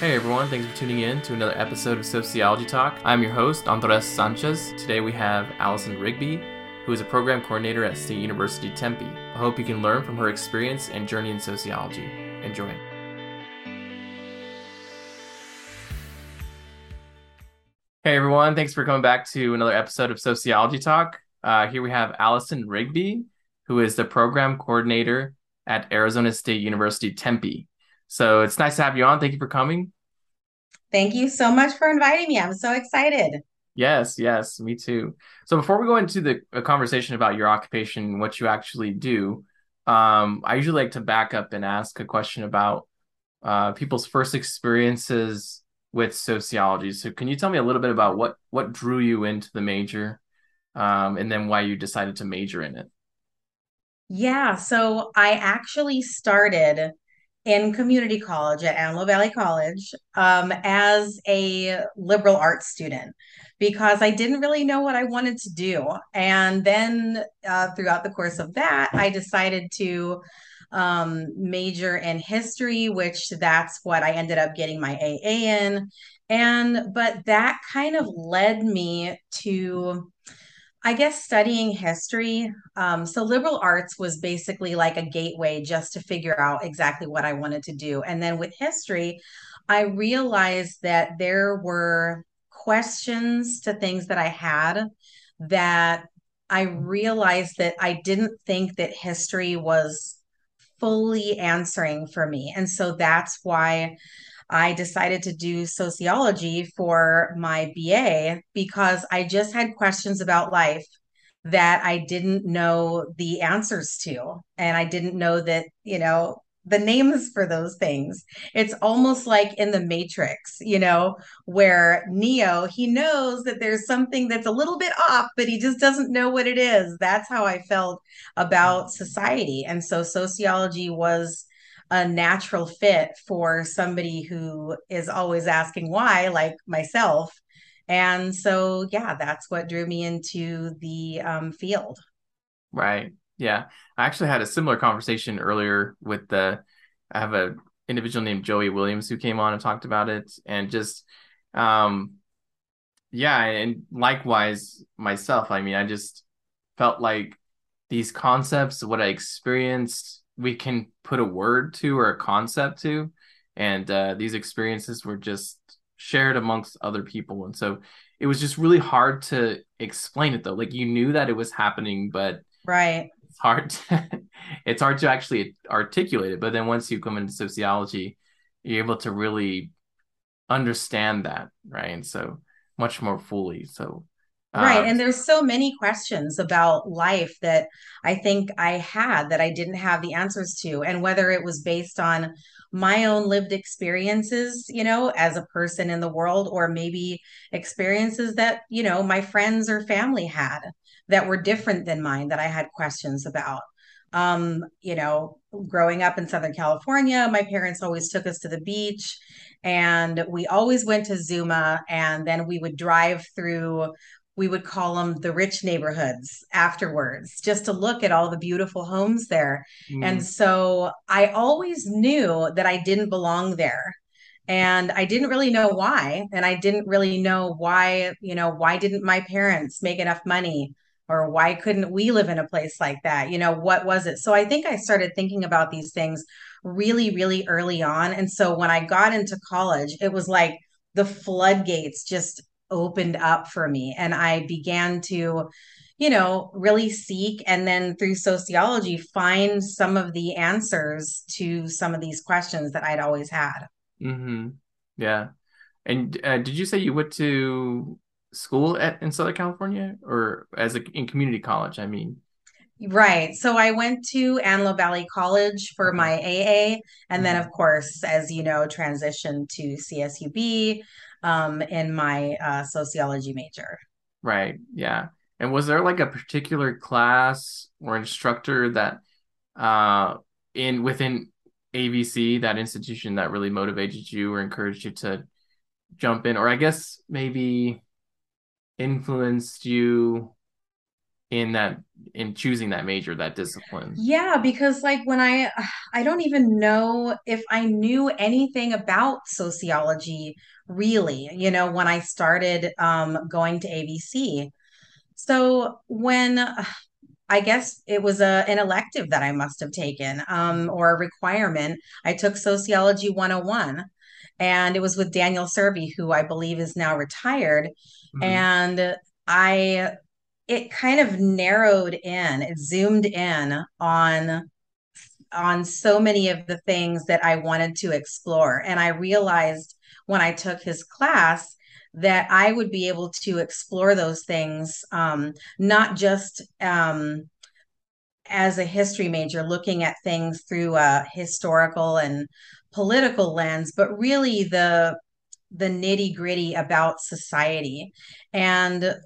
Hey everyone, thanks for tuning in to another episode of Sociology Talk. I'm your host, Andres Sanchez. Today we have Allison Rigby, who is a program coordinator at State University Tempe. I hope you can learn from her experience and journey in sociology. Enjoy. Hey everyone, thanks for coming back to another episode of Sociology Talk. Uh, here we have Allison Rigby, who is the program coordinator at Arizona State University Tempe. So it's nice to have you on. Thank you for coming. Thank you so much for inviting me. I'm so excited. Yes, yes, me too. So before we go into the conversation about your occupation, what you actually do, um, I usually like to back up and ask a question about uh, people's first experiences with sociology. So can you tell me a little bit about what what drew you into the major, um, and then why you decided to major in it? Yeah, so I actually started in community college at Antelope Valley College um, as a liberal arts student because I didn't really know what I wanted to do. And then uh, throughout the course of that, I decided to um, major in history, which that's what I ended up getting my AA in. And but that kind of led me to I guess studying history. Um, so liberal arts was basically like a gateway just to figure out exactly what I wanted to do. And then with history, I realized that there were questions to things that I had that I realized that I didn't think that history was fully answering for me. And so that's why I decided to do sociology for my BA because I just had questions about life that I didn't know the answers to. And I didn't know that, you know, the names for those things. It's almost like in the Matrix, you know, where Neo, he knows that there's something that's a little bit off, but he just doesn't know what it is. That's how I felt about mm. society. And so sociology was a natural fit for somebody who is always asking why, like myself. And so, yeah, that's what drew me into the um, field. Right. Yeah. I actually had a similar conversation earlier with the, I have a individual named Joey Williams who came on and talked about it and just, um, yeah. And likewise myself, I mean, I just felt like these concepts, what I experienced we can put a word to or a concept to. And uh, these experiences were just shared amongst other people. And so it was just really hard to explain it though. Like you knew that it was happening but right. it's hard to, it's hard to actually articulate it. But then once you come into sociology you're able to really understand that right? And so much more fully. So Right. Um, and there's so many questions about life that I think I had that I didn't have the answers to. And whether it was based on my own lived experiences, you know, as a person in the world, or maybe experiences that, you know, my friends or family had that were different than mine that I had questions about. Um, you know, growing up in Southern California, my parents always took us to the beach and we always went to Zuma and then we would drive through we would call them the rich neighborhoods afterwards just to look at all the beautiful homes there. Mm. and so i always knew that i didn't belong there. And i didn't really know why and i didn't really know why you know why didn't my parents make enough money? Or why couldn't we live in a place like that? You know what was it? So i think i started thinking about these things really really early on. And so when i got into college it was like the floodgates just opened up for me and I began to you know really seek and then through sociology find some of the answers to some of these questions that I'd always had. Mm-hmm. Yeah. And uh, did you say you went to school at in Southern California or as a in community college? I mean, Right. So I went to Antelope Valley College for my AA, and then, mm-hmm. of course, as you know, transitioned to CSUB um, in my uh, sociology major. Right. Yeah. And was there like a particular class or instructor that uh, in within AVC, that institution that really motivated you or encouraged you to jump in, or I guess maybe influenced you in that in choosing that major, that discipline? Yeah, because like when I I don't even know if I knew anything about sociology really, you know, when I started um going to AVC. So when I guess it was a an elective that I must have taken um or a requirement, I took Sociology 101 and it was with Daniel Survey, who I believe is now retired. Mm-hmm. And I it kind of narrowed in, it zoomed in on on so many of the things that I wanted to explore. And I realized when I took his class that I would be able to explore those things, um, not just um, as a history major, looking at things through a historical and political lens, but really the the nitty gritty about society. And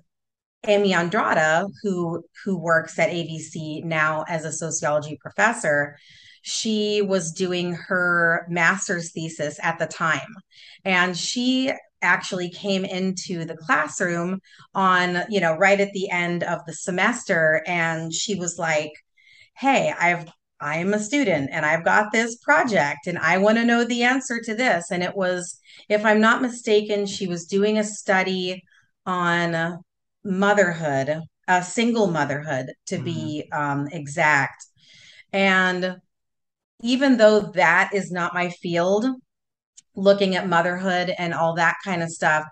Amy Andrada, who who works at AVC now as a sociology professor, she was doing her master's thesis at the time, and she actually came into the classroom on you know right at the end of the semester, and she was like, "Hey, I've." I'm a student and I've got this project and I want to know the answer to this. And it was, if I'm not mistaken, she was doing a study on motherhood, a single motherhood to Mm-hmm. be um, exact. And even though that is not my field, looking at motherhood and all that kind of stuff,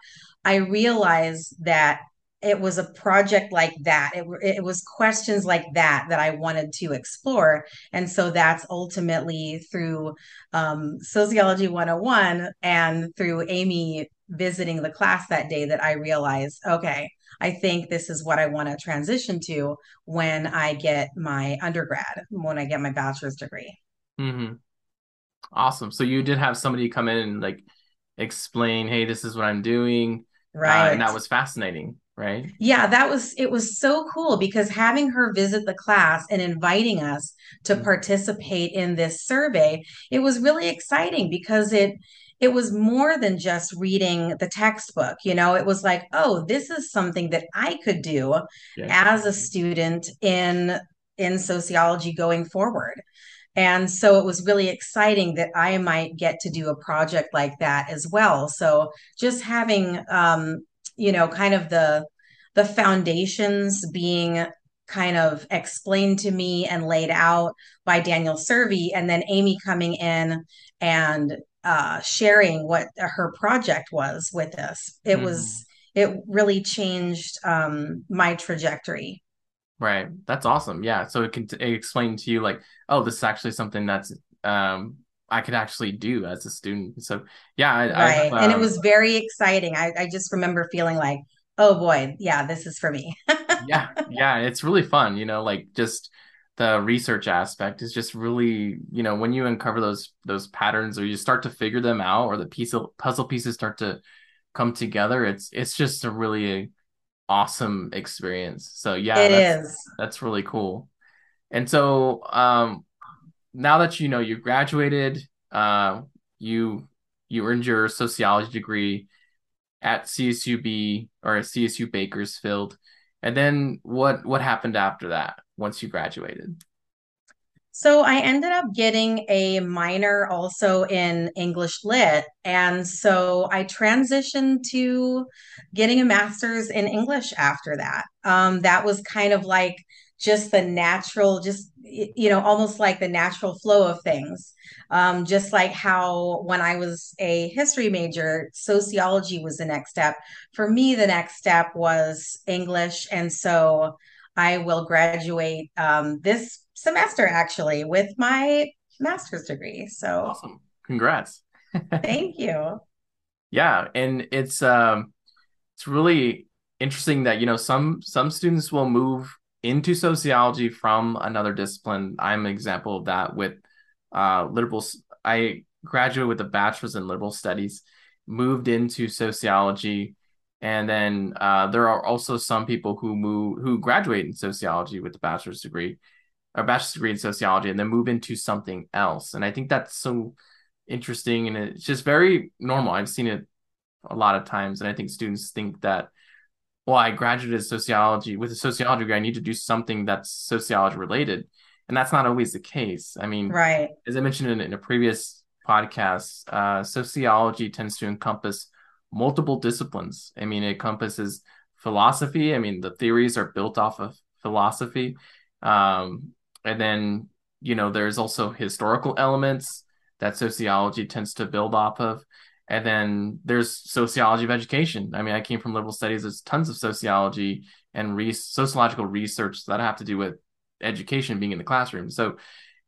I realized that it was a project like that. It, it was questions like that that I wanted to explore. And so that's ultimately through um, Sociology 101 and through Amy visiting the class that day that I realized, okay, I think this is what I want to transition to when I get my undergrad, when I get my bachelor's degree. Mm-hmm. Awesome. So you did have somebody come in and like explain, hey, this is what I'm doing. Uh, and that was fascinating, right? Yeah, that was it was so cool because having her visit the class and inviting us to Mm-hmm. participate in this survey, it was really exciting because it it was more than just reading the textbook, you know, it was like, oh, this is something that I could do Yeah. as a student in in sociology going forward. And so it was really exciting that I might get to do a project like that as well. So just having um, you know, kind of the the foundations being kind of explained to me and laid out by Daniel Survey, and then Amy coming in and uh, sharing what her project was with us. It Mm-hmm. was it really changed um, my trajectory. Right. That's awesome. Yeah. So it can t- explain to you like, oh, this is actually something that's um I could actually do as a student. So yeah, I, I have Right. And it um was very exciting. I, I just remember feeling like, oh boy, yeah, this is for me. yeah, yeah, it's really fun, you know, like just the research aspect is just really, you know, when you uncover those those patterns or you start to figure them out or the piece of puzzle pieces start to come together, it's it's just a really awesome experience. So yeah, It that's is. that's really cool. And so um now that you know you graduated, uh, you you earned your sociology degree at CSUB or CSU Bakersfield, and then what what happened after that once you graduated? So I ended up getting a minor also in English Lit. And so I transitioned to getting a master's in English after that. Um, that was kind of like just the natural, just, you know, almost like the natural flow of things. Um, just like how when I was a history major, sociology was the next step. For me, the next step was English. And so I will graduate um, this semester actually with my master's degree. So Awesome, congrats. thank you. Yeah, and it's um it's really interesting that you know some some students will move into sociology from another discipline. I'm an example of that with uh liberal I graduated with a bachelor's in liberal studies, moved into sociology, and then uh there are also some people who move who graduate in sociology with a bachelor's degree or bachelor's degree in sociology and then move into something else. And I think that's so interesting and it's just very normal. I've seen it a lot of times, and I think students think that well, I graduated sociology with a sociology degree. I need to do something that's sociology related. And that's not always the case. I mean, right. as I mentioned in, in a previous podcast, uh, sociology tends to encompass multiple disciplines. I mean, it encompasses philosophy. I mean, the theories are built off of philosophy. Um, and then, you know, there's also historical elements that sociology tends to build off of. And then there's sociology of education. I mean, I came from liberal studies. There's tons of sociology and re- sociological research that have to do with education being in the classroom. So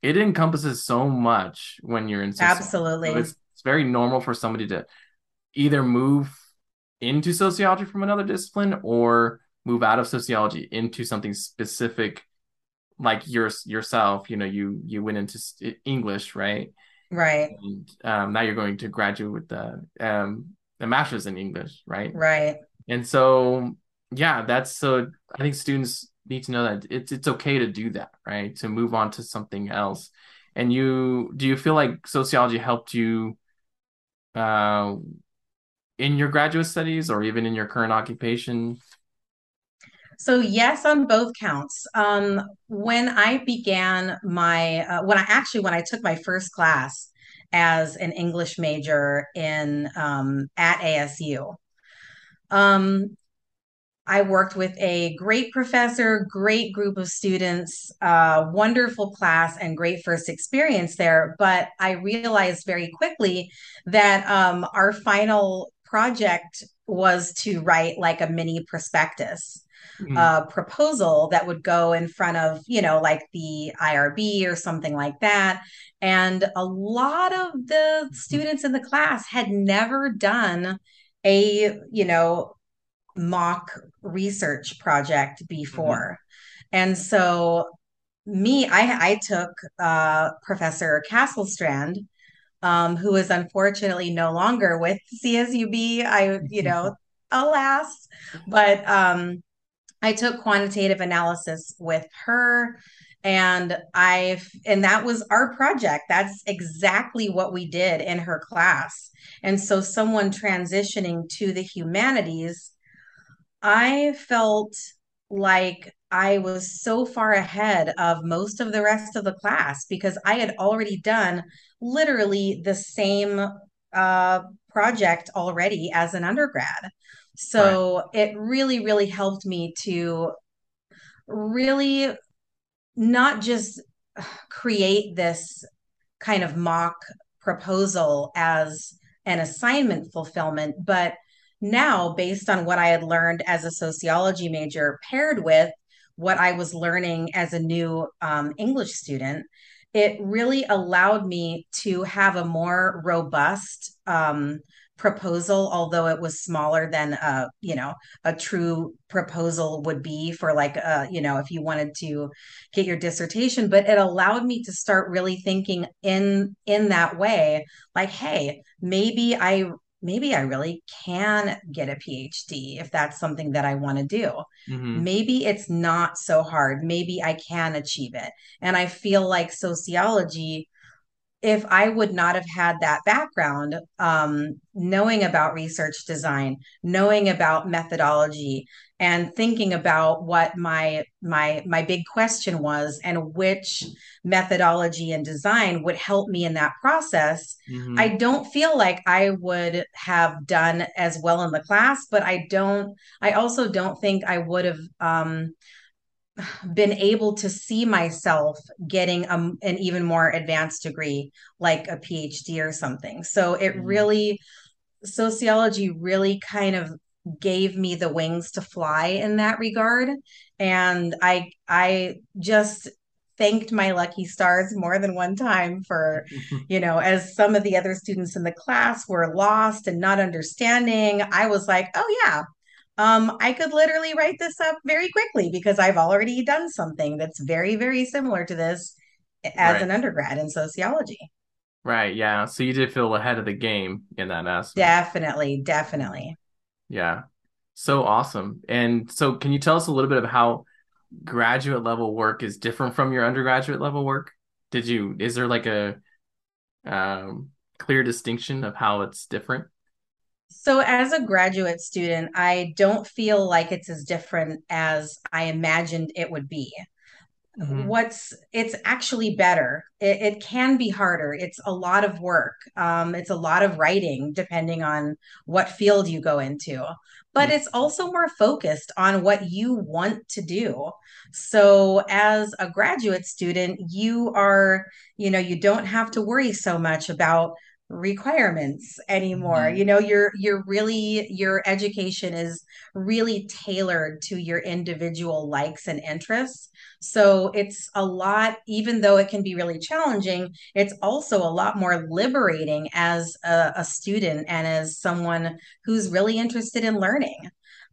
it encompasses so much when you're in sociology. Absolutely. So it's, it's very normal for somebody to either move into sociology from another discipline or move out of sociology into something specific like your yourself you know you you went into english right? Right. And um, now you're going to graduate with the um the master's in english right? Right. And so yeah that's so i think students need to know that it's it's okay to do that right? To move on to something else. And you do you feel like sociology helped you uh in your graduate studies or even in your current occupation so yes, on both counts. Um, when I began my, uh, when I actually when I took my first class as an English major in um, at ASU, um, I worked with a great professor, great group of students, uh, wonderful class, and great first experience there. But I realized very quickly that um, our final project was to write like a mini prospectus mm-hmm. uh, proposal that would go in front of, you know, like the IRB or something like that. And a lot of the mm-hmm. students in the class had never done a, you know, mock research project before. Mm-hmm. And so me, I, I took uh, Professor Castlestrand, um, who is unfortunately no longer with CSUB. I, you know, alas, but um, I took quantitative analysis with her and i've and that was our project. That's exactly what we did in her class. And so someone transitioning to the humanities, I felt like I was so far ahead of most of the rest of the class because I had already done literally the same uh, project already as an undergrad. So right. it really, really helped me to really not just create this kind of mock proposal as an assignment fulfillment, but now based on what I had learned as a sociology major paired with what I was learning as a new um, English student, it really allowed me to have a more robust um, proposal although it was smaller than a you know a true proposal would be for like uh you know if you wanted to get your dissertation. But it allowed me to start really thinking in in that way like hey maybe i maybe i really can get a phd if that's something that i want to do. Mm-hmm. maybe it's not so hard. Maybe i can achieve it. And i feel like sociology if I would not have had that background, um, knowing about research design, knowing about methodology, and thinking about what my my my big question was, and which methodology and design would help me in that process, mm-hmm. I don't feel like I would have done as well in the class. But I don't. I also don't think I would have. Um, been able to see myself getting a, an even more advanced degree like a phd or something so it mm-hmm. really sociology really kind of gave me the wings to fly in that regard and i i just thanked my lucky stars more than one time for you know as some of the other students in the class were lost and not understanding i was like oh yeah um, I could literally write this up very quickly because I've already done something that's very, very similar to this as right. an undergrad in sociology. Right. Yeah. So you did feel ahead of the game in that aspect. Definitely. Definitely. Yeah. So awesome. And so, can you tell us a little bit of how graduate level work is different from your undergraduate level work? Did you, is there like a um, clear distinction of how it's different? So, as a graduate student, I don't feel like it's as different as I imagined it would be. Mm-hmm. what's it's actually better. It, it can be harder. It's a lot of work. Um, it's a lot of writing depending on what field you go into. But it's also more focused on what you want to do. So as a graduate student you are you know you don't have to worry so much about requirements anymore Mm-hmm. you know you're you're really your education is really tailored to your individual likes and interests so it's a lot, even though it can be really challenging, it's also a lot more liberating as a, a student and as someone who's really interested in learning.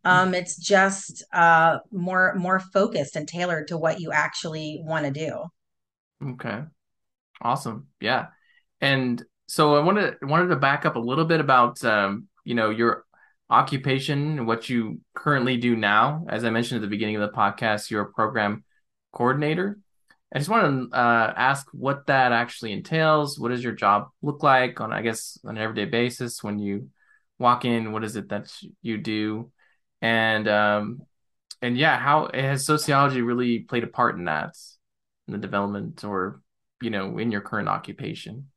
Um, it's just uh, more more focused and tailored to what you actually want to do. Okay. Awesome. Yeah. And so I wanted wanted to back up a little bit about um, you know, your occupation and what you currently do now. As I mentioned at the beginning of the podcast, you're a program coordinator. I just want to uh, ask what that actually entails. What does your job look like on, I guess, on an everyday basis when you walk in? What is it that you do? And um, and yeah, how has sociology really played a part in that, in the development or you know, in your current occupation?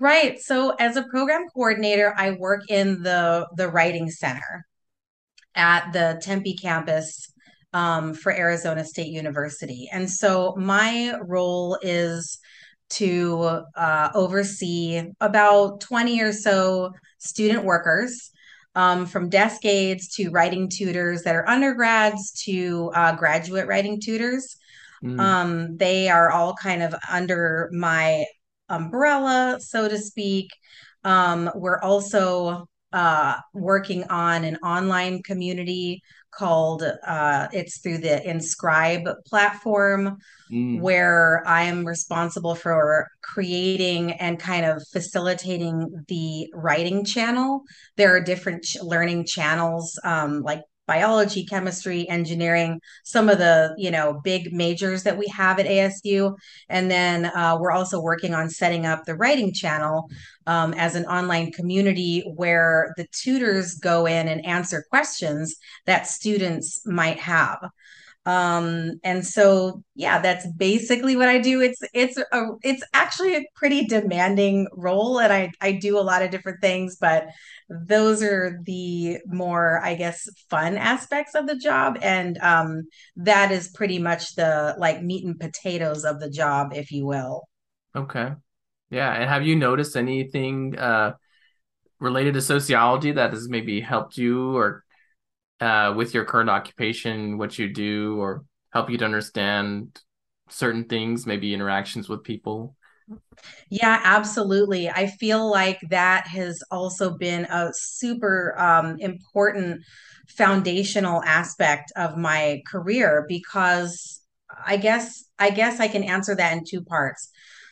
Right. So as a program coordinator, I work in the the writing center at the Tempe campus um, for Arizona State University. And so my role is to uh, oversee about 20 or so student workers. Um, from desk aides to writing tutors that are undergrads to uh, graduate writing tutors. Mm, Um, they are all kind of under my umbrella, so to speak. Um, we're also uh, working on an online community called uh, it's through the Inscribe platform, mm, where I am responsible for creating and kind of facilitating the writing channel. There are different ch- learning channels um, like biology, chemistry, engineering, some of the you know big majors that we have at ASU, and then uh, we're also working on setting up the writing channel um, as an online community where the tutors go in and answer questions that students might have. Um, and so yeah, that's basically what I do. It's it's a it's actually a pretty demanding role and I I do a lot of different things, but those are the more, I guess, fun aspects of the job. And um that is pretty much the like meat and potatoes of the job, if you will. okay. Yeah. And have you noticed anything uh, related to sociology that has maybe helped you or uh, with your current occupation, what you do, or help you to understand certain things, maybe interactions with people? Yeah, absolutely. I feel like that has also been a super um, important foundational aspect of my career because I guess I guess I can answer that in two parts.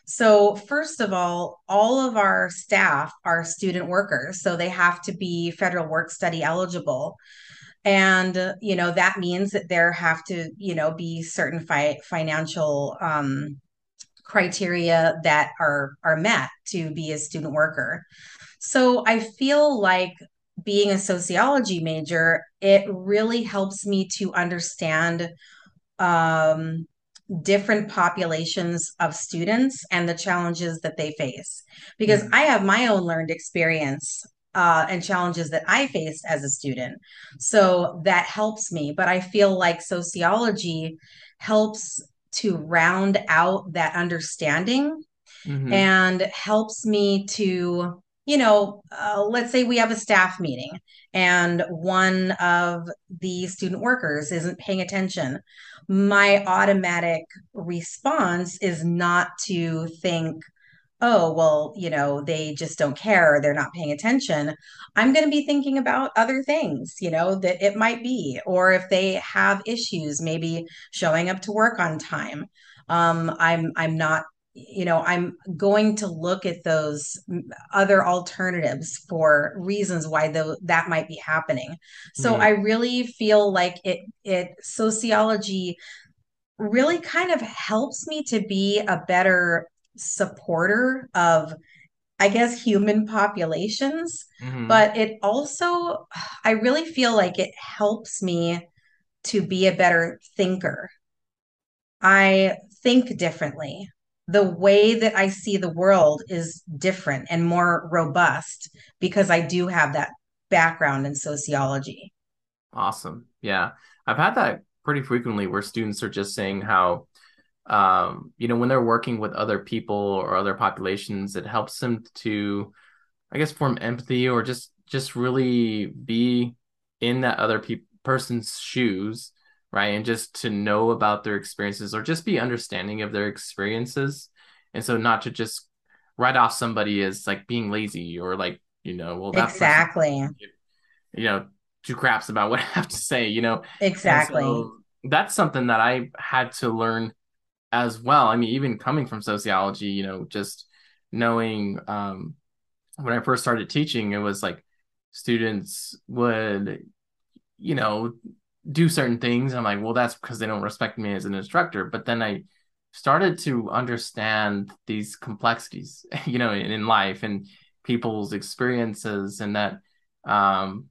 So, first of all, all of our staff are student workers, so they have to be federal work study eligible. And, uh, you know, that means that there have to, you know, be certain fi financial um, criteria that are are met to be a student worker. So I feel like being a sociology major, it really helps me to understand um, different populations of students and the challenges that they face. Because Mm, I have my own learned experience uh, and challenges that I faced as a student. So that helps me. But I feel like sociology helps to round out that understanding mm-hmm. and helps me to you know uh, let's say we have a staff meeting and one of the student workers isn't paying attention my automatic response is not to think oh well you know they just don't care they're not paying attention i'm going to be thinking about other things you know that it might be or if they have issues maybe showing up to work on time um, i'm i'm not you know i'm going to look at those other alternatives for reasons why though that might be happening so Yeah. i really feel like it it sociology really kind of helps me to be a better supporter of I guess, human populations, hmm but it also, I really feel like it helps me to be a better thinker. I think differently. The way that I see the world is different and more robust because I do have that background in sociology. Awesome. Yeah. I've had that pretty frequently where students are just saying how um, you know, when they're working with other people or other populations, it helps them to, I guess, form empathy or just just really be in that other pe- person's shoes, right? And just to know about their experiences or just be understanding of their experiences. And so not to just write off somebody as like being lazy or like, you know, well, that person, Exactly. you know, two craps about what I have to say, you know. Exactly. so that's something that I had to learn as well. I mean, even coming from sociology, you know, just knowing um, when I first started teaching, it was like students would, you know, do certain things. I'm like, well, that's because they don't respect me as an instructor. But then I started to understand these complexities, you know, in, in life and people's experiences, and that, um,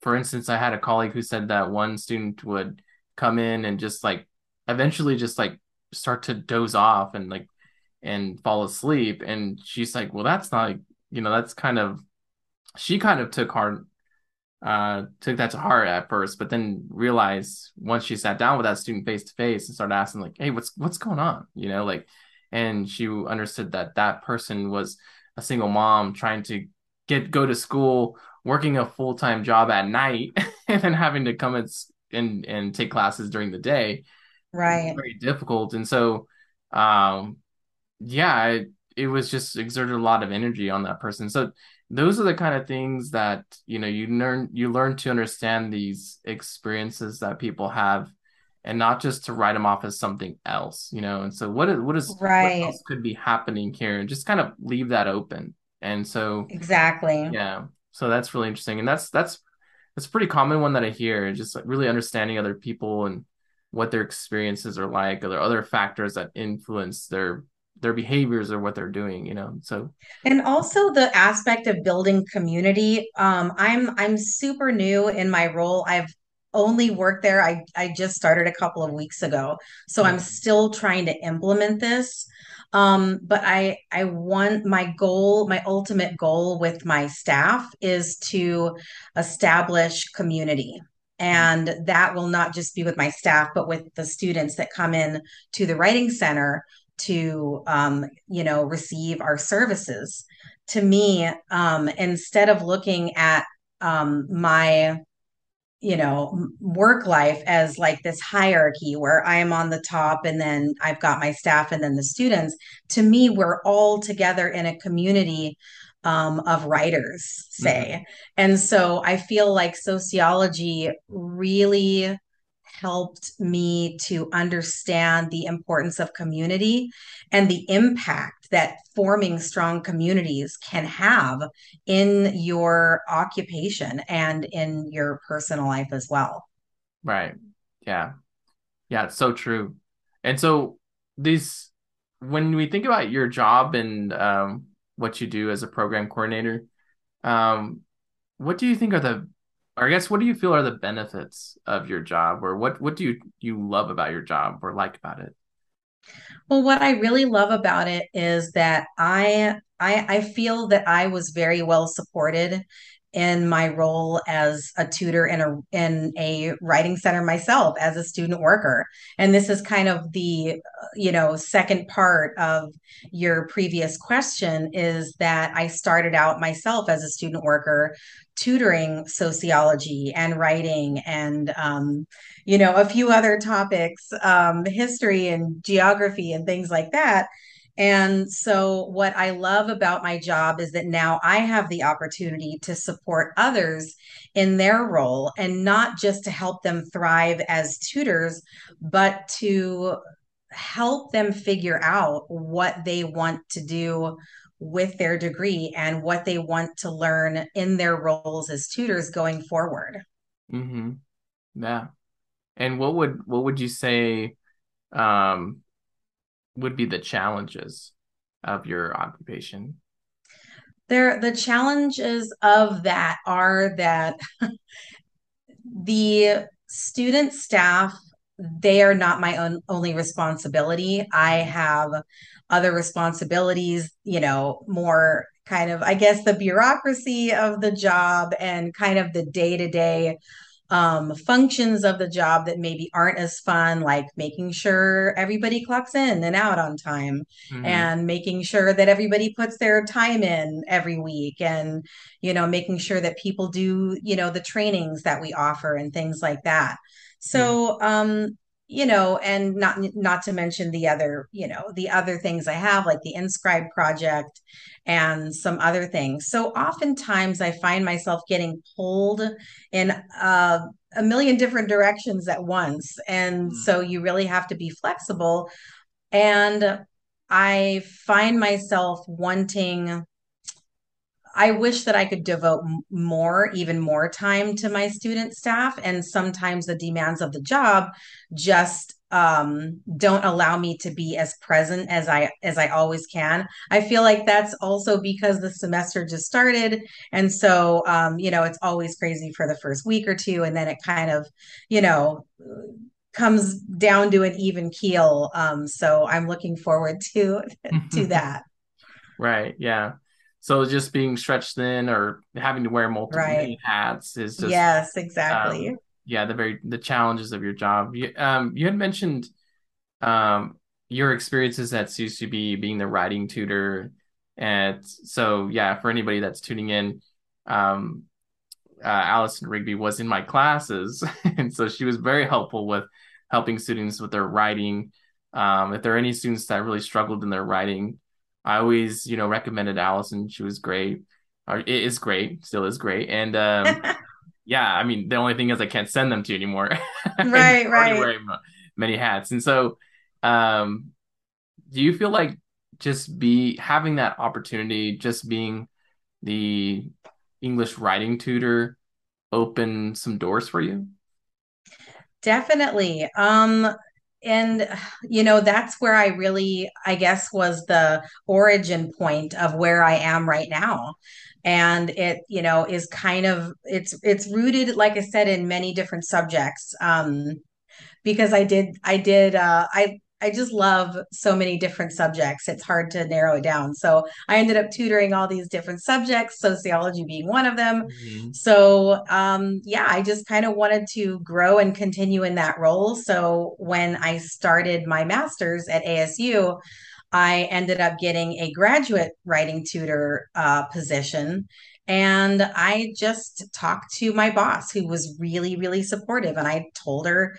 for instance, I had a colleague who said that one student would come in and just like eventually just like start to doze off and like and fall asleep. And she's like, well, that's not, you know, that's kind of, she kind of took heart, uh, took that to heart at first, but then realized once she sat down with that student face to face and started asking like, hey, what's, what's going on? You know, like, and she understood that that person was a single mom trying to get, go to school, working a full-time job at night and then having to come and, and, and take classes during the day Right. very difficult. And so, um, yeah, it, it was just exerted a lot of energy on that person. So those are the kind of things that, you know, you learn you learn to understand these experiences that people have and not just to write them off as something else, you know. And so what is what is what Right. else could be happening here and just kind of leave that open. And so Exactly. yeah, so that's really interesting. And that's that's that's a pretty common one that I hear, just like really understanding other people and what their experiences are like, or there other factors that influence their their behaviors or what they're doing, you know. So And also the aspect of building community. Um, I'm I'm super new in my role. I've only worked there. I I just started a couple of weeks ago, so I'm mm, still trying to implement this. Um, but I I want my goal, my ultimate goal with my staff is to establish community. And that will not just be with my staff, but with the students that come in to the writing center to um, you know receive our services. To me um, instead of looking at um, my you know work life as like this hierarchy where i am on the top and then i've got my staff and then the students to me we're all together in a community um, of writers mhm, say and so i feel like sociology really helped me to understand the importance of community and the impact that forming strong communities can have in your occupation and in your personal life as well. right. Yeah. Yeah, it's so true. And so these when we think about your job and um what you do as a program coordinator, um, what do you think are the or I guess what do you feel are the benefits of your job or what what do you you love about your job or like about it? Well, what I really love about it is that I I I feel that I was very well supported in my role as a tutor in a in a writing center myself as a student worker. And this is kind of the you know second part of your previous question is that I started out myself as a student worker tutoring sociology and writing and um, you know, a few other topics, um, history and geography and things like that. And so, what I love about my job is that now I have the opportunity to support others in their role and not just to help them thrive as tutors, but to help them figure out what they want to do with their degree and what they want to learn in their roles as tutors going forward. Mm-hmm. Yeah. And what would what would you say um would be the challenges of your occupation? There, the challenges of that are that the student staff, they are not my own only responsibility. I mm-hmm. have other responsibilities, you know, more kind of, I guess, the bureaucracy of the job and kind of the day to day um, functions of the job that maybe aren't as fun, like making sure everybody clocks in and out on time Mm-hmm. and making sure that everybody puts their time in every week and, you know, making sure that people do, you know, the trainings that we offer and things like that. So, um, you know, and not not to mention the other, you know, the other things I have, like the Inscribe project and some other things. So oftentimes I find myself getting pulled in uh, a million different directions at once. And so you really have to be flexible. And I find myself wanting I wish that I could devote more, even more time to my student staff. And sometimes the demands of the job just um, don't allow me to be as present as I as I always can. I feel like that's also because the semester just started, and so um, you know it's always crazy for the first week or two, and then it kind of, you know comes down to an even keel. Um, so I'm looking forward to to that. Right. Yeah. So just being stretched thin or having to wear multiple Right. hats is just Yes, exactly. um yeah, the very the challenges of your job. You um you had mentioned um your experiences at CCB being the writing tutor. And so yeah, for anybody that's tuning in, um uh, Allison Rigby was in my classes, and so she was very helpful with helping students with their writing. Um, if there are any students that really struggled in their writing, I always, you know, recommended Allison. She was great, or it is great, still is great. And um, yeah, I mean, the only thing is I can't send them to you anymore. Right, right. wearing many hats, and so um, do you feel like just be having that opportunity, just being the English writing tutor open some doors for you? Definitely. Um, and you know, that's where I really, I guess, was the origin point of where I am right now. And it, you know, is kind of it's it's rooted, like I said, in many different subjects. Um, because I did I did uh I I just love so many different subjects. It's hard to narrow it down. So I ended up tutoring all these different subjects, sociology being one of them. Mm-hmm. So um yeah, I just kind of wanted to grow and continue in that role. So when I started my master's at ASU, I ended up getting a graduate writing tutor uh, position. And I just talked to my boss, who was really, really supportive. And I told her,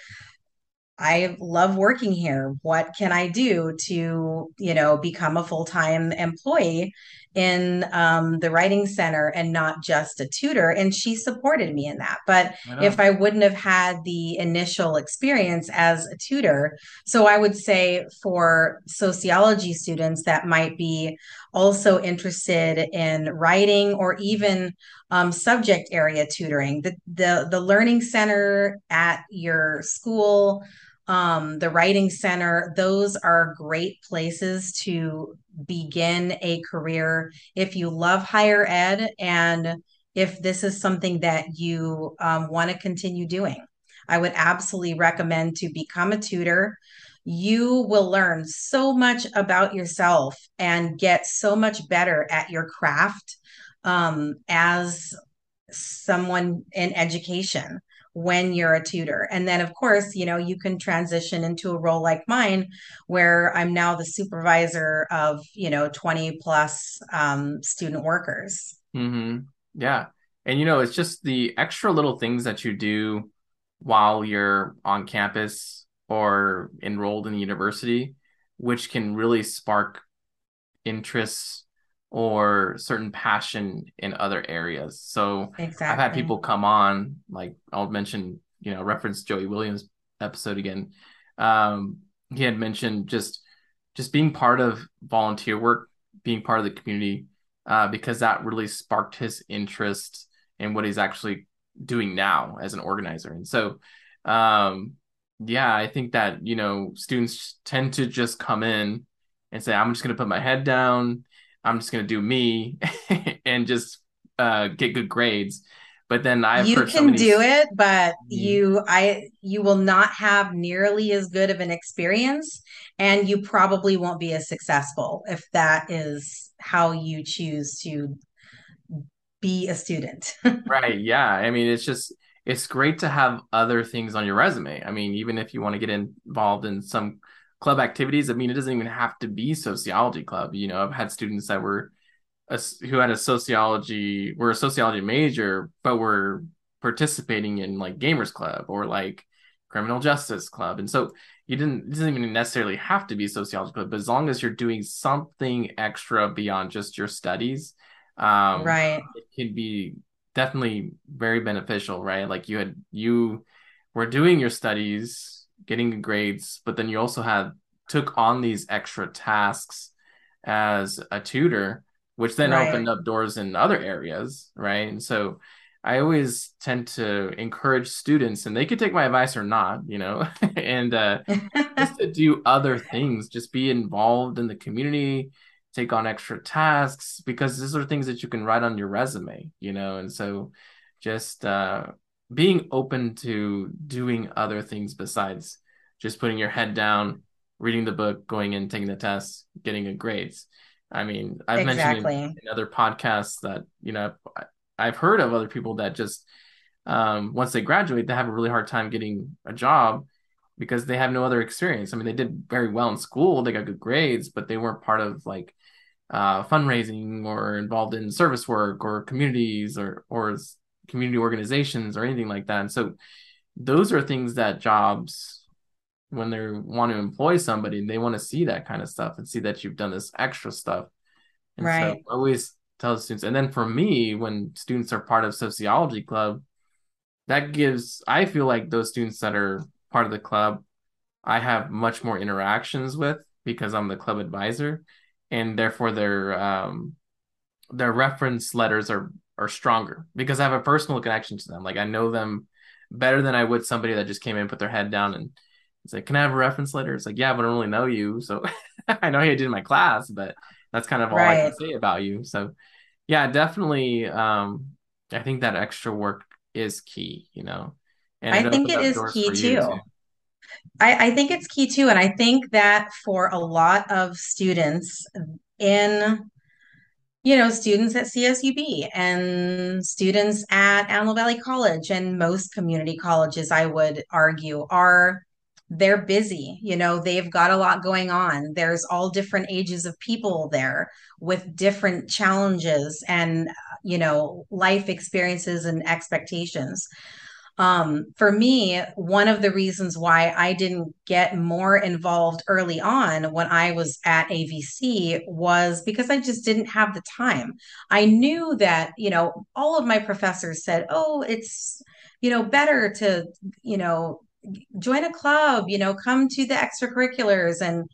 I love working here. What can I do to, you know, become a full-time employee in um, the writing center and not just a tutor? And she supported me in that. But Right if. I wouldn't have had the initial experience as a tutor, so I would say for sociology students that might be also interested in writing or even um, subject area tutoring, the, the the learning center at your school um, the writing center, those are great places to begin a career if you love higher ed and if this is something that you um, want to continue doing. I would absolutely recommend to become a tutor. You will learn so much about yourself and get so much better at your craft um, as someone in education when you're a tutor. And then, of course, you know, you can transition into a role like mine where I'm now the supervisor of, you know, 20 plus um, student workers. Mm-hmm. Yeah. And you know, it's just the extra little things that you do while you're on campus or enrolled in the university, which can really spark interests or certain passion in other areas. So I've had people come on, like I'll mention, you know, reference Joey Williams episode again. Um, he had mentioned just just being part of volunteer work, being part of the community, uh, because that really sparked his interest in what he's actually doing now as an organizer. And so, um, yeah, I think that, you know, students tend to just come in and say, I'm just going to put my head down. I'm just going to do me. and just uh, get good grades. But then I've you can many, do it, but Mhm. you I you will not have nearly as good of an experience and you probably won't be as successful if that is how you choose to be a student. right? Yeah, I mean, it's just it's great to have other things on your resume. I mean, even if you want to get involved in some club activities, I mean, it doesn't even have to be sociology club. You know, I've had students that were a, who had a sociology were a sociology major, but were participating in like gamers club or like criminal justice club, and so you didn't it doesn't even necessarily have to be sociology club, but as long as you're doing something extra beyond just your studies, um, Right. it can be definitely very beneficial, right? Like you had you were doing your studies, getting good grades, but then you also had took on these extra tasks as a tutor, which then Right. opened up doors in other areas, right? And so I always tend to encourage students, and they could take my advice or not, you know, and uh, just to do other things, just be involved in the community, take on extra tasks, because these are things that you can write on your resume, you know, and so just uh, being open to doing other things besides just putting your head down, reading the book, going in, taking the tests, getting good grades. I mean, I've mentioned in, in other podcasts that, you know, I've heard of other people that just um, once they graduate, they have a really hard time getting a job because they have no other experience. I mean, they did very well in school, they got good grades, but they weren't part of like uh, fundraising or involved in service work or communities or or community organizations or anything like that. And so those are things that jobs when they want to employ somebody, they want to see that kind of stuff and see that you've done this extra stuff. And so Right. I always tell the students, and then for me, when students are part of sociology club, that gives I feel like those students that are part of the club, I have much more interactions with because I'm the club advisor, and therefore their um their reference letters are are stronger because I have a personal connection to them. Like I know them better than I would somebody that just came in, put their head down, and it's like, "Can I have a reference letter?" It's like, "Yeah, but I don't really know you, so I know you did in my class, but that's kind of all I can say about you." So yeah, definitely. Um, I think that extra work is key, you know, and I think it is key too. too. I, I think it's key too. And I think that for a lot of students in you know, students at CSUB and students at Antelope Valley College and most community colleges, I would argue, are they're busy. You know, they've got a lot going on. There's all different ages of people there with different challenges and, uh, you know, life experiences and expectations. Um, for me, one of the reasons why I didn't get more involved early on when I was at AVC was because I just didn't have the time. I knew that, you know, all of my professors said, oh, it's, you know, better to, you know, join a club, you know, come to the extracurriculars. And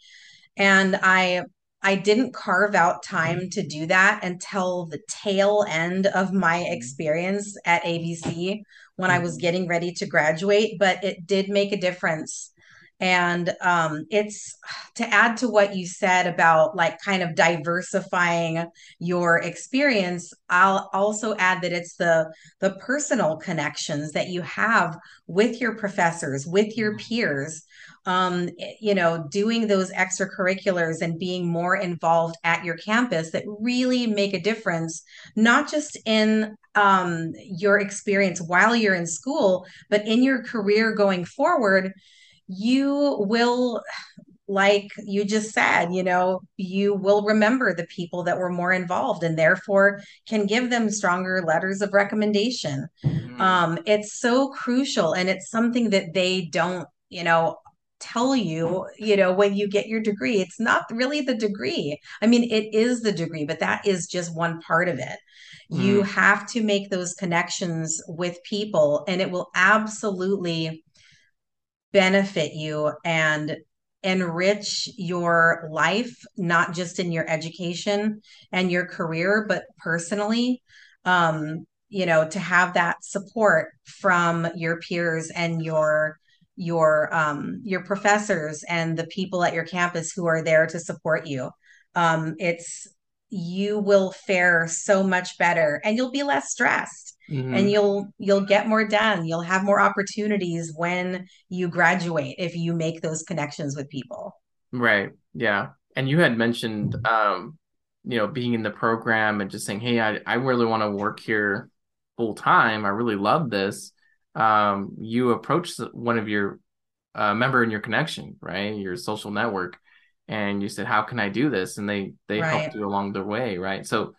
and I I didn't carve out time to do that until the tail end of my experience at AVC when I was Mhm. getting ready to graduate, but it did make a difference. And um, it's to add to what you said about like kind of diversifying your experience. I'll also add that it's the the personal connections that you have with your professors, with your peers, um, you know, doing those extracurriculars and being more involved at your campus that really make a difference, not just in um, your experience while you're in school, but in your career going forward. You will, like you just said, you know, you will remember the people that were more involved and therefore can give them stronger letters of recommendation. Mhm. Um, it's so crucial and it's something that they don't, you know, tell you, you know, when you get your degree. It's not really the degree. I mean, it is the degree, but that is just one part of it. You Mhm. have to make those connections with people, and it will absolutely benefit you and enrich your life, not just in your education and your career, but personally. Um, you know, to have that support from your peers and your your um, your professors and the people at your campus who are there to support you. Um, it's you will fare so much better and you'll be less stressed and hmm you'll you'll get more done you'll have more opportunities when you graduate if you make those connections with people Right. Yeah. And you had mentioned, um, you know, being in the program and just saying, "Hey, I, I really want to work here full time. I really love this." Um, you approached one of your uh, member in your connection, right? Your social network, and you said, "How can I do this?" And they they helped you along the way, right? So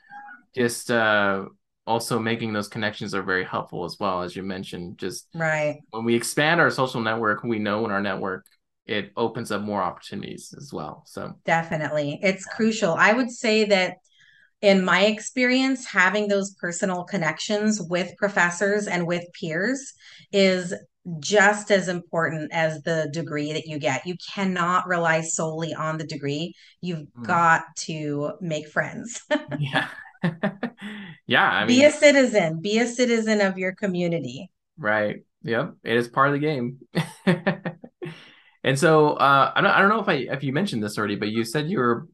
just uh, also making those connections are very helpful as well, as you mentioned. Just right when we expand our social network, we know in our network it opens up more opportunities as well. So definitely it's crucial i would say that in my experience, having those personal connections with professors and with peers is just as important as the degree that you get. You cannot rely solely on the degree. You've mm, got to make friends. yeah, yeah. I mean, be a citizen, be a citizen of your community. right. Yep, it is part of the game. And so uh, I don't I don't know if I if you mentioned this already, but you said you were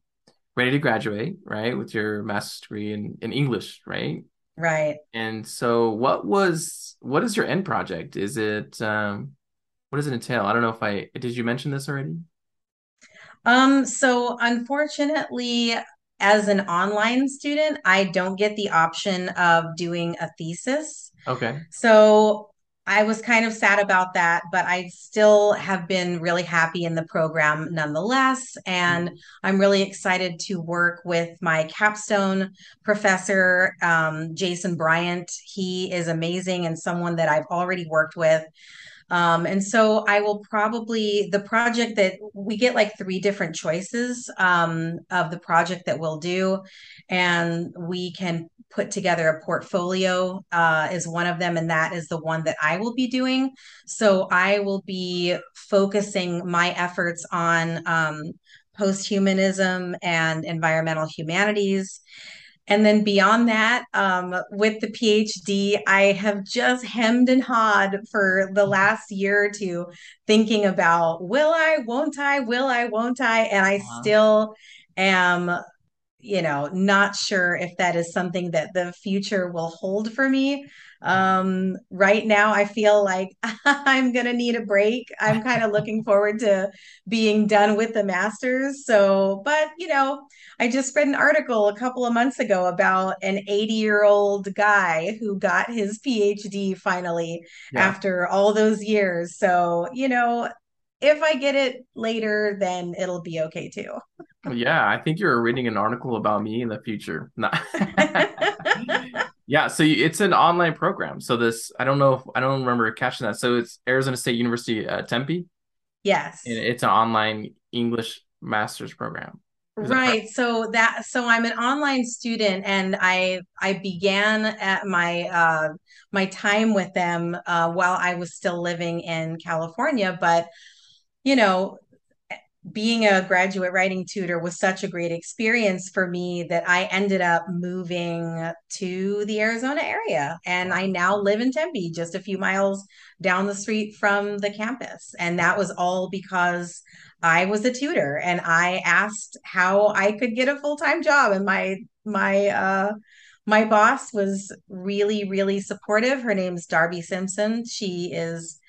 ready to graduate, right, with your master's degree in in English, right? Right. And so what was what is your end project? Is it um what does it entail? I don't know if I did you mention this already? Um, so unfortunately, as an online student, I don't get the option of doing a thesis. Okay. So I was kind of sad about that, but I still have been really happy in the program nonetheless. And Mhm. I'm really excited to work with my capstone professor, um, Jason Bryant. He is amazing and someone that I've already worked with. Um, and so I will probably, the project that we get like three different choices um, of the project that we'll do. And we can put together a portfolio uh, is one of them. And that is the one that I will be doing. So I will be focusing my efforts on um, post-humanism and environmental humanities and then beyond that, um, with the PhD, I have just hemmed and hawed for the last year or two, thinking about will I, won't I, will I, won't I? And I Uh-huh. still am you know, not sure if that is something that the future will hold for me. Um, right now, I feel like I'm going to need a break. I'm kind of looking forward to being done with the master's. So, but, you know, I just read an article a couple of months ago about an 80 year old guy who got his PhD finally Yeah. after all those years. So, you know, if I get it later, then it'll be okay too. Yeah, I think you're reading an article about me in the future. No. Yeah, so it's an online program. So this, I don't know if I don't remember catching that. So it's Arizona State University uh, Tempe, and yes. it's an online English master's program. Is that? Right. So that so I'm an online student and I I began at my uh my time with them uh while I was still living in California, but you know, being a graduate writing tutor was such a great experience for me that I ended up moving to the Arizona area. And I now live in Tempe, just a few miles down the street from the campus. And that was all because I was a tutor and I asked how I could get a full-time job. And my my uh my boss was really, really supportive. Her name's Darby Simpson. She is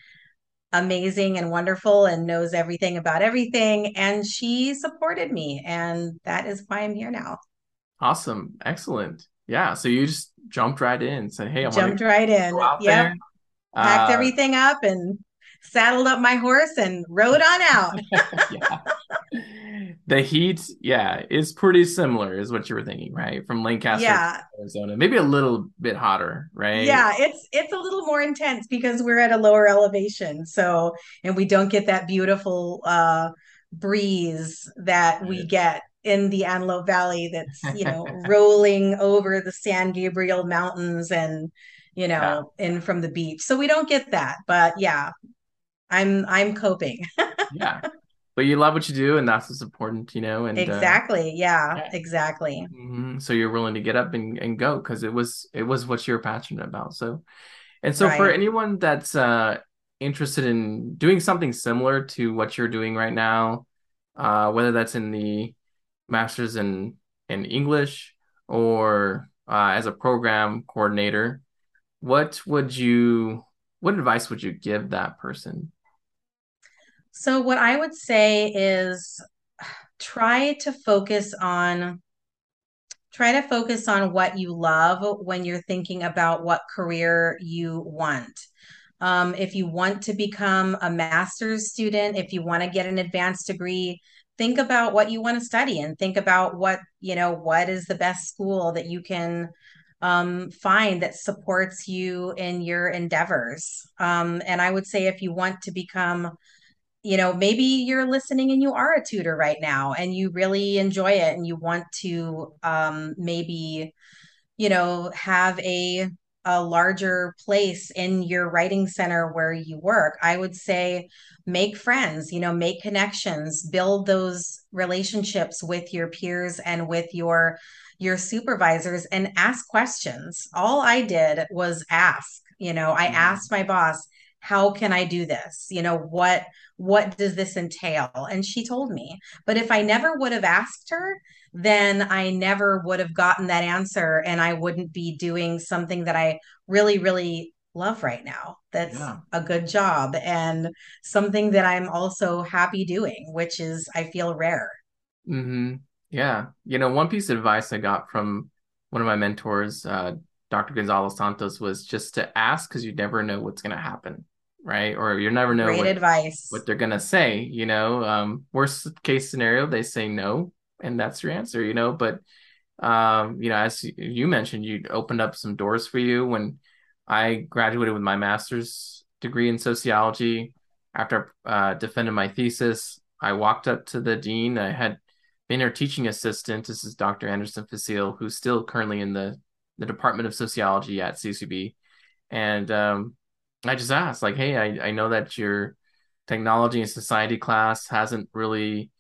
amazing and wonderful and knows everything about everything. And she supported me. And that is why I'm here now. Awesome. Excellent. Yeah. So you just jumped right in, said, Hey, I want to Jumped right go in. out Yep. there. Packed Uh, everything up and saddled up my horse and rode on out. yeah. The heat, yeah, is pretty similar, is what you were thinking, right? From Lancaster, Yeah. Arizona. Maybe a little bit hotter, right? Yeah, it's it's a little more intense because we're at a lower elevation. So, and we don't get that beautiful uh breeze that we get in the Antelope Valley that's, you know, rolling over the San Gabriel Mountains and, you Yeah. know, in from the beach. So we don't get that. But yeah, I'm I'm coping. Yeah. But you love what you do, and that's what's important, you know, and uh Exactly. Yeah, yeah. exactly. hmm So you're willing to get up and, and go because it was it was what you're passionate about. So and so for anyone that's uh interested in doing something similar to what you're doing right now, uh, whether that's in the master's in in English or uh, as a program coordinator, what would you what advice would you give that person? So, what I would say is try to focus on try to focus on what you love when you're thinking about what career you want. Um, if you want to become a master's student, if you want to get an advanced degree, think about what you want to study and think about what, you know, what is the best school that you can um, find that supports you in your endeavors. Um, and I would say if you want to become you know, maybe you're listening and you are a tutor right now and you really enjoy it and you want to um, maybe, you know, have a a larger place in your writing center where you work. I would say make friends, you know, make connections, build those relationships with your peers and with your your supervisors and ask questions. All I did was ask, you know, I Mm-hmm. asked my boss, how can I do this? You know, what what does this entail? And she told me. But if I never would have asked her, then I never would have gotten that answer and I wouldn't be doing something that I really, really love right now. That's Yeah. a good job and something that I'm also happy doing, which is I feel rare. hmm Yeah. You know, one piece of advice I got from one of my mentors, uh, Dr. Gonzalo Santos, was just to ask because you never know what's going to happen, right? Or you never know Great what advice. what they're going to say, you know. Um, worst case scenario, they say no, and that's your answer, you know. But um, you know, as you mentioned, you opened up some doors for you when I graduated with my master's degree in sociology. After uh, defending my thesis, I walked up to the dean. I had been her teaching assistant. This is Dr. Anderson Facile, who's still currently in the the Department of Sociology at CSUB. And um, I just asked, like, hey, I, I know that your technology and society class hasn't really,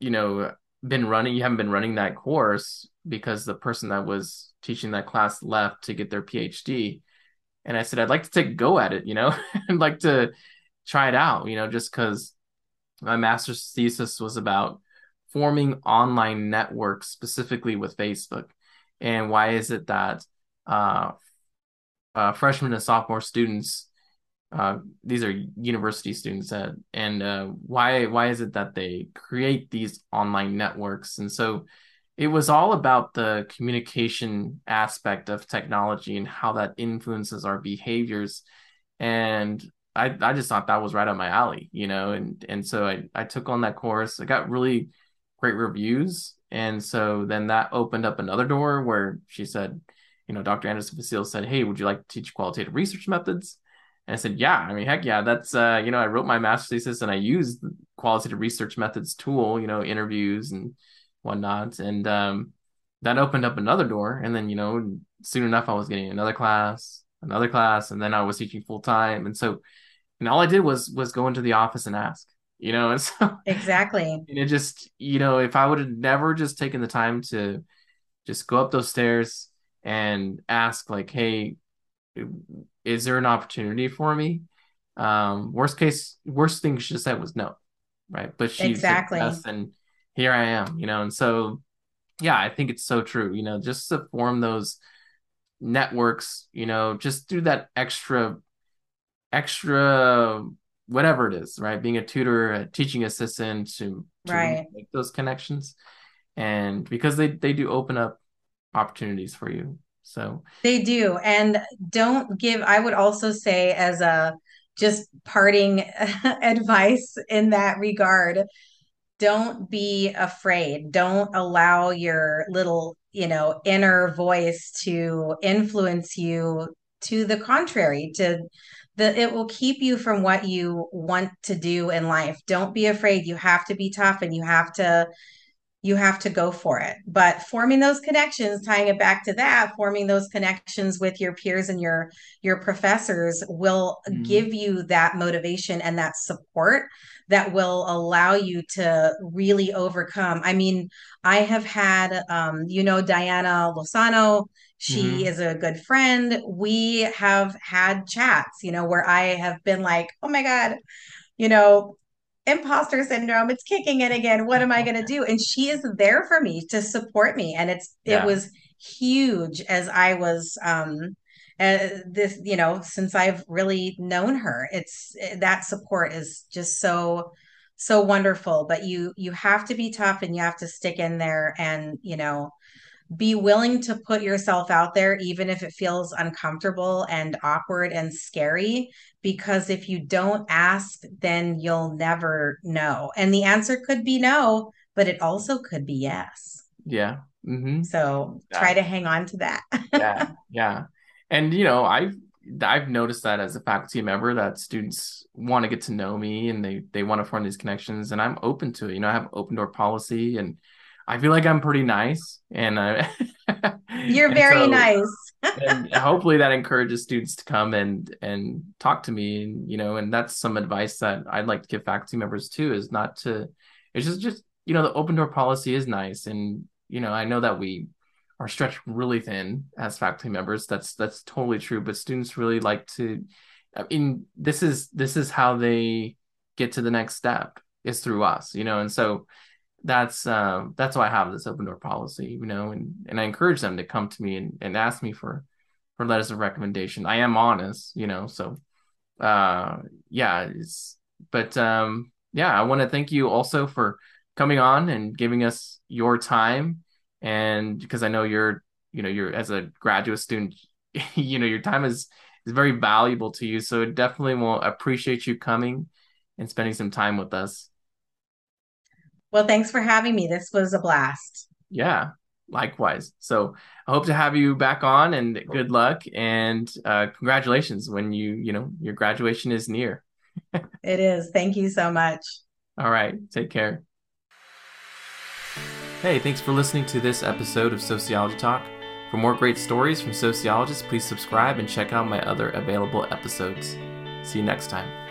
you know, been running, you haven't been running that course because the person that was teaching that class left to get their PhD. And I said, I'd like to take a go at it, you know, I'd like to try it out, you know, just because my master's thesis was about forming online networks specifically with Facebook. And why is it that uh, uh, freshman and sophomore students, uh, these are university students, and uh, why why is it that they create these online networks? And so it was all about the communication aspect of technology and how that influences our behaviors. And I, I just thought that was right up my alley, you know, and and so I, I took on that course. I got really great reviews. And so then that opened up another door where she said, you know, Dr. Anderson Facile said, Hey, would you like to teach qualitative research methods? And I said, Yeah, I mean, heck yeah, that's uh, you know, I wrote my master's thesis and I used the qualitative research methods tool, you know, interviews and whatnot. And um that opened up another door. And then, you know, soon enough I was getting another class, another class, and then I was teaching full time. And so and all I did was was go into the office and ask, you know, and so and Exactly. it just, you know, if I would have never just taken the time to just go up those stairs and ask like, hey, is there an opportunity for me? Um, worst case, worst thing she said was no, right? But she Exactly. yes, and here I am, you know, and so yeah, I think it's so true, you know, just to form those networks, you know, just do that extra extra whatever it is, right? Being a tutor, a teaching assistant to to Right. make those connections. And because they they do open up opportunities for you. So, They do. And don't give, I would also say, as a just parting advice in that regard, don't be afraid. Don't allow your little, you know, inner voice to influence you to the contrary, to the it will keep you from what you want to do in life. Don't be afraid. You have to be tough and you have to you have to go for it. But forming those connections, tying it back to that, forming those connections with your peers and your your professors will mm-hmm, give you that motivation and that support that will allow you to really overcome. I mean, I have had um, you know, Diana Lozano, she mm-hmm, is a good friend. We have had chats, you know, where I have been like, oh my God, you know, imposter syndrome. It's kicking in again. What am I going to do? And she is there for me to support me. And it's, yeah. it was huge as I was, um, uh, this, you know, since I've really known her, it's that support is just so, so wonderful. But you, you have to be tough and you have to stick in there and, you know, be willing to put yourself out there, even if it feels uncomfortable and awkward and scary. Because if you don't ask, then you'll never know. And the answer could be no, but it also could be yes. Yeah. Mm-hmm. So yeah. try to hang on to that. yeah. Yeah. And, you know, I've, I've noticed that as a faculty member that students want to get to know me and they they want to form these connections and I'm open to it. You know, I have open door policy and I feel like I'm pretty nice, and uh, you're very so, nice. and hopefully, that encourages students to come and and talk to me, and you know, and that's some advice that I'd like to give faculty members too. Is not to, it's just just you know, the open door policy is nice, and you know, I know that we are stretched really thin as faculty members. That's that's totally true. But students really like to. I mean, this is this is how they get to the next step is through us, you know, and so that's um, that's why I have this open door policy, you know, and and I encourage them to come to me and, and ask me for for letters of recommendation. I am honest, you know, so uh yeah, it's but um yeah, I want to thank you also for coming on and giving us your time and because I know you're you know you're as a graduate student you know your time is is very valuable to you so it definitely will appreciate you coming and spending some time with us well, thanks for having me. This was a blast. Yeah, likewise. So I hope to have you back on and good luck and uh, congratulations when you, you know, your graduation is near. it is. Thank you so much. All right. Take care. Hey, thanks for listening to this episode of Sociology Talk. For more great stories from sociologists, please subscribe and check out my other available episodes. See you next time.